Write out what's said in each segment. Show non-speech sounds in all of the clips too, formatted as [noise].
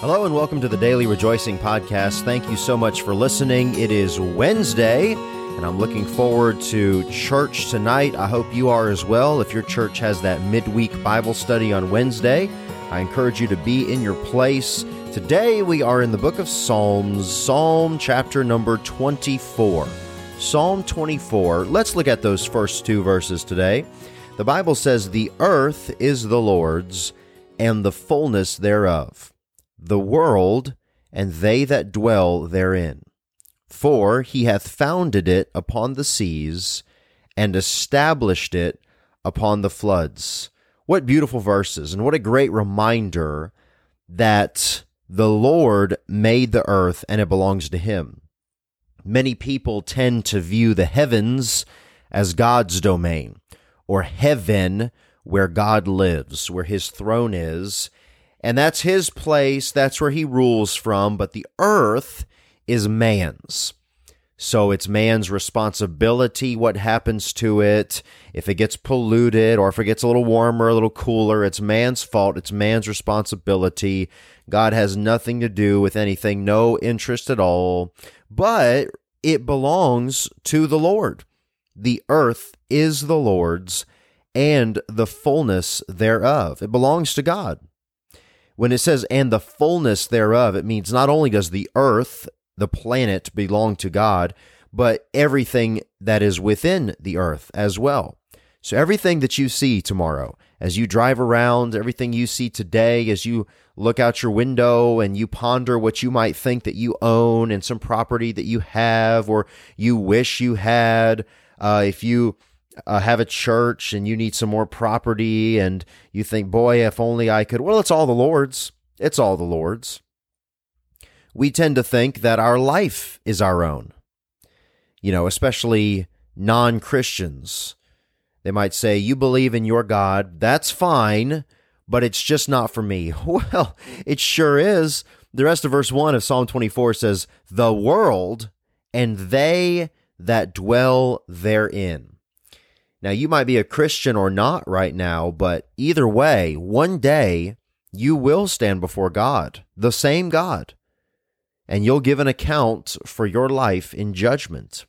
Hello and welcome to the Daily Rejoicing Podcast. Thank you so much for listening. It is Wednesday, and I'm looking forward to church tonight. I hope you are as well. If your church has that midweek Bible study on Wednesday, I encourage you to be in your place. Today we are in the book of Psalms, Psalm chapter number 24. Psalm 24. Let's look at those first two verses today. The Bible says, The earth is the Lord's, and the fullness thereof the world, and they that dwell therein. For he hath founded it upon the seas, and established it upon the floods. What beautiful verses, and what a great reminder that the Lord made the earth and it belongs to him. Many people tend to view the heavens as God's domain, or heaven where God lives, where his throne is, and that's his place. That's where he rules from. But the earth is man's. So it's man's responsibility what happens to it. If it gets polluted or if it gets a little warmer, a little cooler, it's man's fault. It's man's responsibility. God has nothing to do with anything, no interest at all. But it belongs to the Lord. The earth is the Lord's and the fullness thereof. It belongs to God. When it says, and the fullness thereof, it means not only does the earth, the planet, belong to God, but everything that is within the earth as well. So everything that you see tomorrow, as you drive around, everything you see today, as you look out your window and you ponder what you might think that you own and some property that you have or you wish you had, uh, if you uh, have a church and you need some more property and you think, boy, if only I could. Well, it's all the Lord's. It's all the Lord's. We tend to think that our life is our own, you know, especially non Christians. They might say, You believe in your God. That's fine, but it's just not for me. [laughs] Well, it sure is. The rest of verse 1 of Psalm 24 says, The world and they that dwell therein. Now, you might be a Christian or not right now, but either way, one day you will stand before God, the same God, and you'll give an account for your life in judgment.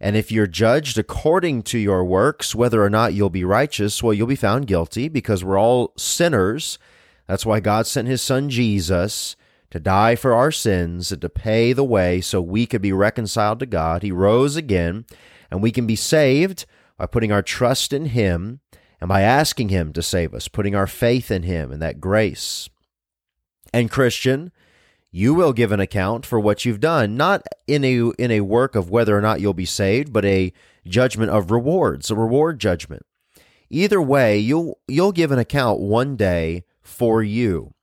And if you're judged according to your works, whether or not you'll be righteous, well, you'll be found guilty because we're all sinners. That's why God sent his son Jesus to die for our sins and to pay the way so we could be reconciled to God. He rose again and we can be saved by putting our trust in Him and by asking Him to save us, putting our faith in Him and that grace. And Christian, you will give an account for what you've done, not in a in a work of whether or not you'll be saved, but a judgment of rewards, a reward judgment. Either way, you'll you'll give an account one day for you.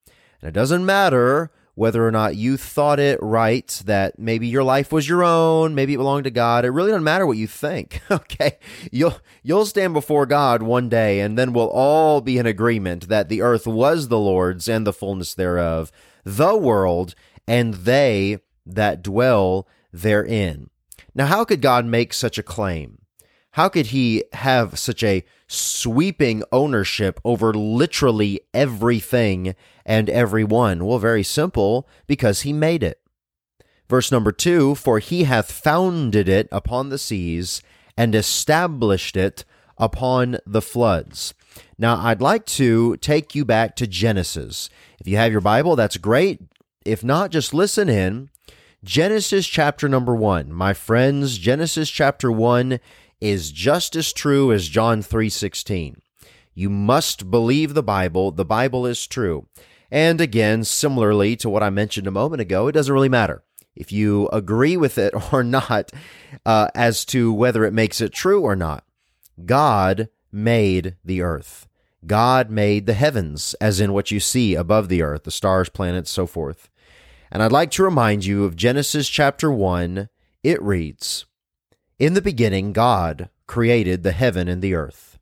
And it doesn't matter whether or not you thought it right, that maybe your life was your own, maybe it belonged to God. It really doesn't matter what you think. [laughs] Okay. You'll you'll stand before God one day and then we'll all be in agreement that the earth was the Lord's and the fullness thereof, the world and they that dwell therein. Now how could God make such a claim? How could he have such a sweeping ownership over literally everything and everyone? Well, very simple, because he made it. Verse number two For he hath founded it upon the seas and established it upon the floods. Now, I'd like to take you back to Genesis. If you have your Bible, that's great. If not, just listen in. Genesis chapter number one. My friends, Genesis chapter one is just as true as John 3:16. You must believe the Bible. The Bible is true. And again, similarly to what I mentioned a moment ago, it doesn't really matter if you agree with it [laughs] or not uh, as to whether it makes it true or not. God made the earth. God made the heavens, as in what you see above the earth, the stars, planets, so forth. And I'd like to remind you of Genesis chapter 1. It reads, in the beginning, God created the heaven and the earth.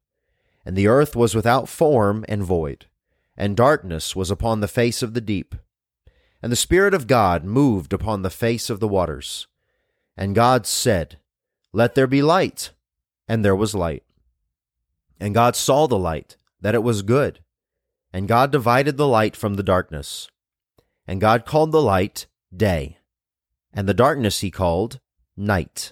And the earth was without form and void, and darkness was upon the face of the deep. And the Spirit of God moved upon the face of the waters. And God said, Let there be light. And there was light. And God saw the light, that it was good. And God divided the light from the darkness. And God called the light day, and the darkness he called night.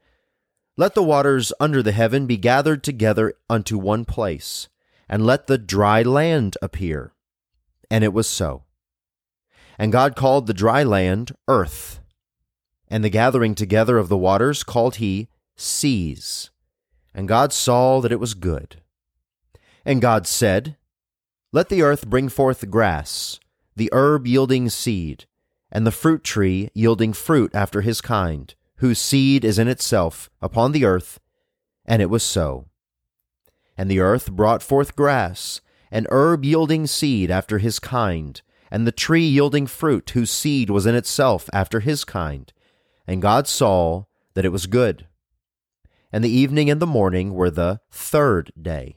Let the waters under the heaven be gathered together unto one place, and let the dry land appear. And it was so. And God called the dry land earth, and the gathering together of the waters called he seas. And God saw that it was good. And God said, Let the earth bring forth grass, the herb yielding seed, and the fruit tree yielding fruit after his kind, whose seed is in itself upon the earth. And it was so. And the earth brought forth grass, and herb yielding seed after his kind, and the tree yielding fruit, whose seed was in itself after his kind. And God saw that it was good. And the evening and the morning were the third day.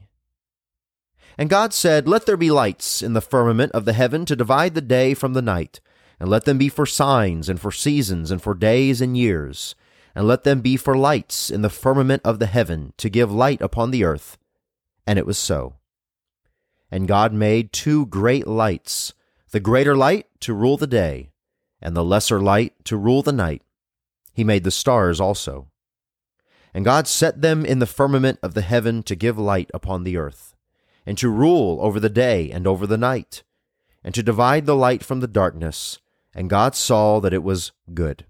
And God said, Let there be lights in the firmament of the heaven to divide the day from the night, and let them be for signs, and for seasons, and for days and years, and let them be for lights in the firmament of the heaven to give light upon the earth. And it was so. And God made two great lights, the greater light to rule the day, and the lesser light to rule the night. He made the stars also. And God set them in the firmament of the heaven to give light upon the earth and to rule over the day and over the night, and to divide the light from the darkness. And God saw that it was good.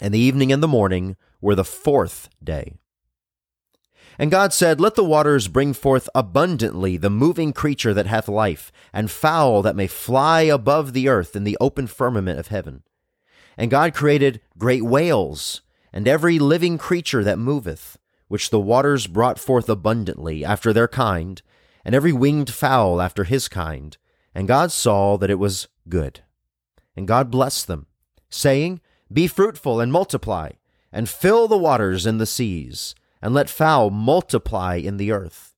And the evening and the morning were the fourth day. And God said, Let the waters bring forth abundantly the moving creature that hath life, and fowl that may fly above the earth in the open firmament of heaven. And God created great whales, and every living creature that moveth, which the waters brought forth abundantly after their kind, and every winged fowl after his kind. And God saw that it was good. And God blessed them, saying, Be fruitful and multiply, and fill the waters in the seas, and let fowl multiply in the earth.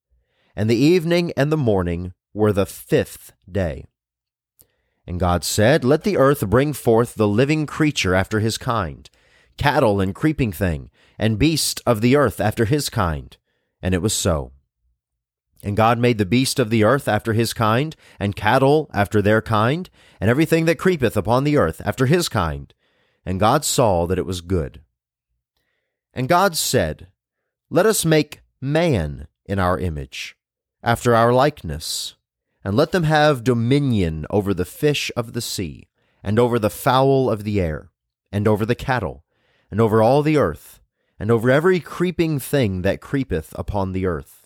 And the evening and the morning were the fifth day. And God said, Let the earth bring forth the living creature after his kind, cattle and creeping thing, and beast of the earth after his kind. And it was so. And God made the beast of the earth after his kind, and cattle after their kind, and everything that creepeth upon the earth after his kind. And God saw that it was good. And God said, Let us make man in our image, after our likeness, and let them have dominion over the fish of the sea, and over the fowl of the air, and over the cattle, and over all the earth, and over every creeping thing that creepeth upon the earth.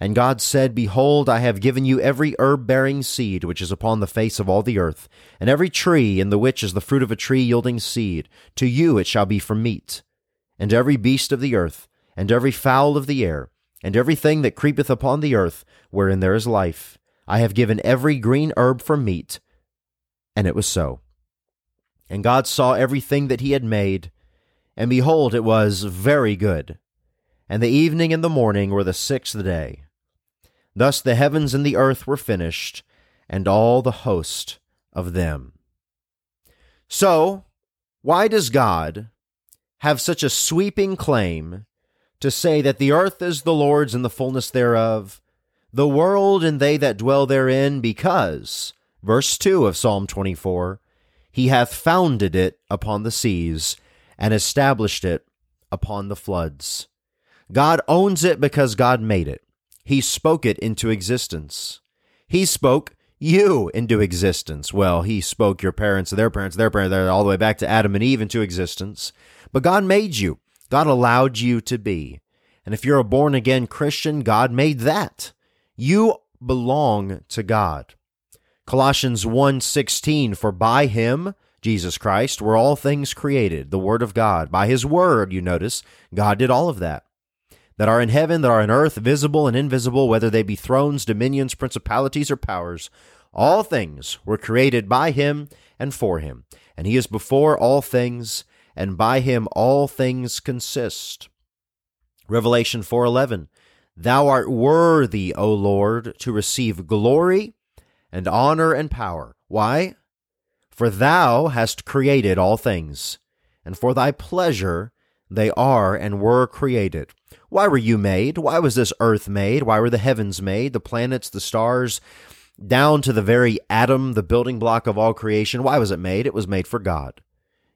And God said, Behold, I have given you every herb bearing seed which is upon the face of all the earth, and every tree in the which is the fruit of a tree yielding seed. To you it shall be for meat. And every beast of the earth, and every fowl of the air, and everything that creepeth upon the earth, wherein there is life, I have given every green herb for meat. And it was so. And God saw everything that he had made, and behold, it was very good. And the evening and the morning were the sixth day. Thus the heavens and the earth were finished, and all the host of them. So, why does God have such a sweeping claim to say that the earth is the Lord's and the fullness thereof, the world and they that dwell therein, because, verse 2 of Psalm 24, he hath founded it upon the seas and established it upon the floods. God owns it because God made it. He spoke it into existence. He spoke you into existence. Well, he spoke your parents, their parents, their parents, all the way back to Adam and Eve into existence. But God made you. God allowed you to be. And if you're a born again Christian, God made that. You belong to God. Colossians 1:16 for by him Jesus Christ were all things created, the word of God. By his word, you notice, God did all of that. That are in heaven, that are in earth, visible and invisible, whether they be thrones, dominions, principalities or powers, all things were created by him and for him. And he is before all things, and by him all things consist. Revelation 4:11 Thou art worthy, O Lord, to receive glory and honor and power. Why? For thou hast created all things, and for thy pleasure they are and were created. Why were you made? Why was this earth made? Why were the heavens made? The planets, the stars, down to the very atom, the building block of all creation. Why was it made? It was made for God.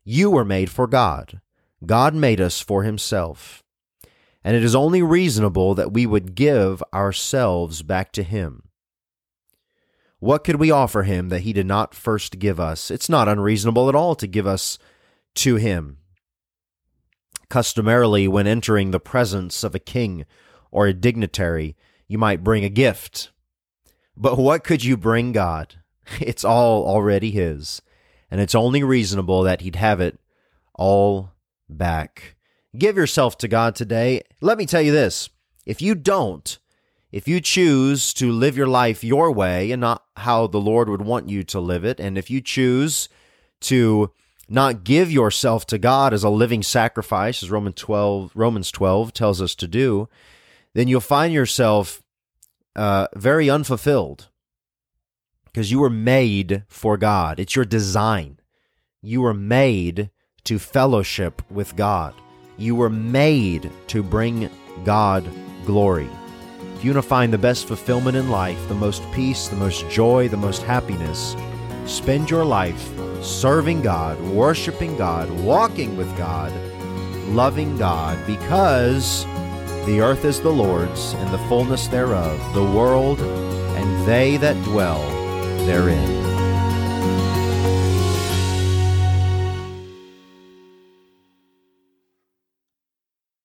You were made for God. God made us for himself. And it is only reasonable that we would give ourselves back to him. What could we offer him that he did not first give us? It's not unreasonable at all to give us to him. Customarily, when entering the presence of a king or a dignitary, you might bring a gift. But what could you bring God? [laughs] It's all already his, and it's only reasonable that he'd have it all back. Give yourself to God today. Let me tell you this if you don't, if you choose to live your life your way and not how the Lord would want you to live it, and if you choose to not give yourself to God as a living sacrifice, as Romans 12, Romans 12 tells us to do, then you'll find yourself uh, very unfulfilled because you were made for God. It's your design. You were made to fellowship with God. You were made to bring God glory. If you want to find the best fulfillment in life, the most peace, the most joy, the most happiness, spend your life serving God, worshiping God, walking with God, loving God, because the earth is the Lord's and the fullness thereof, the world and they that dwell therein.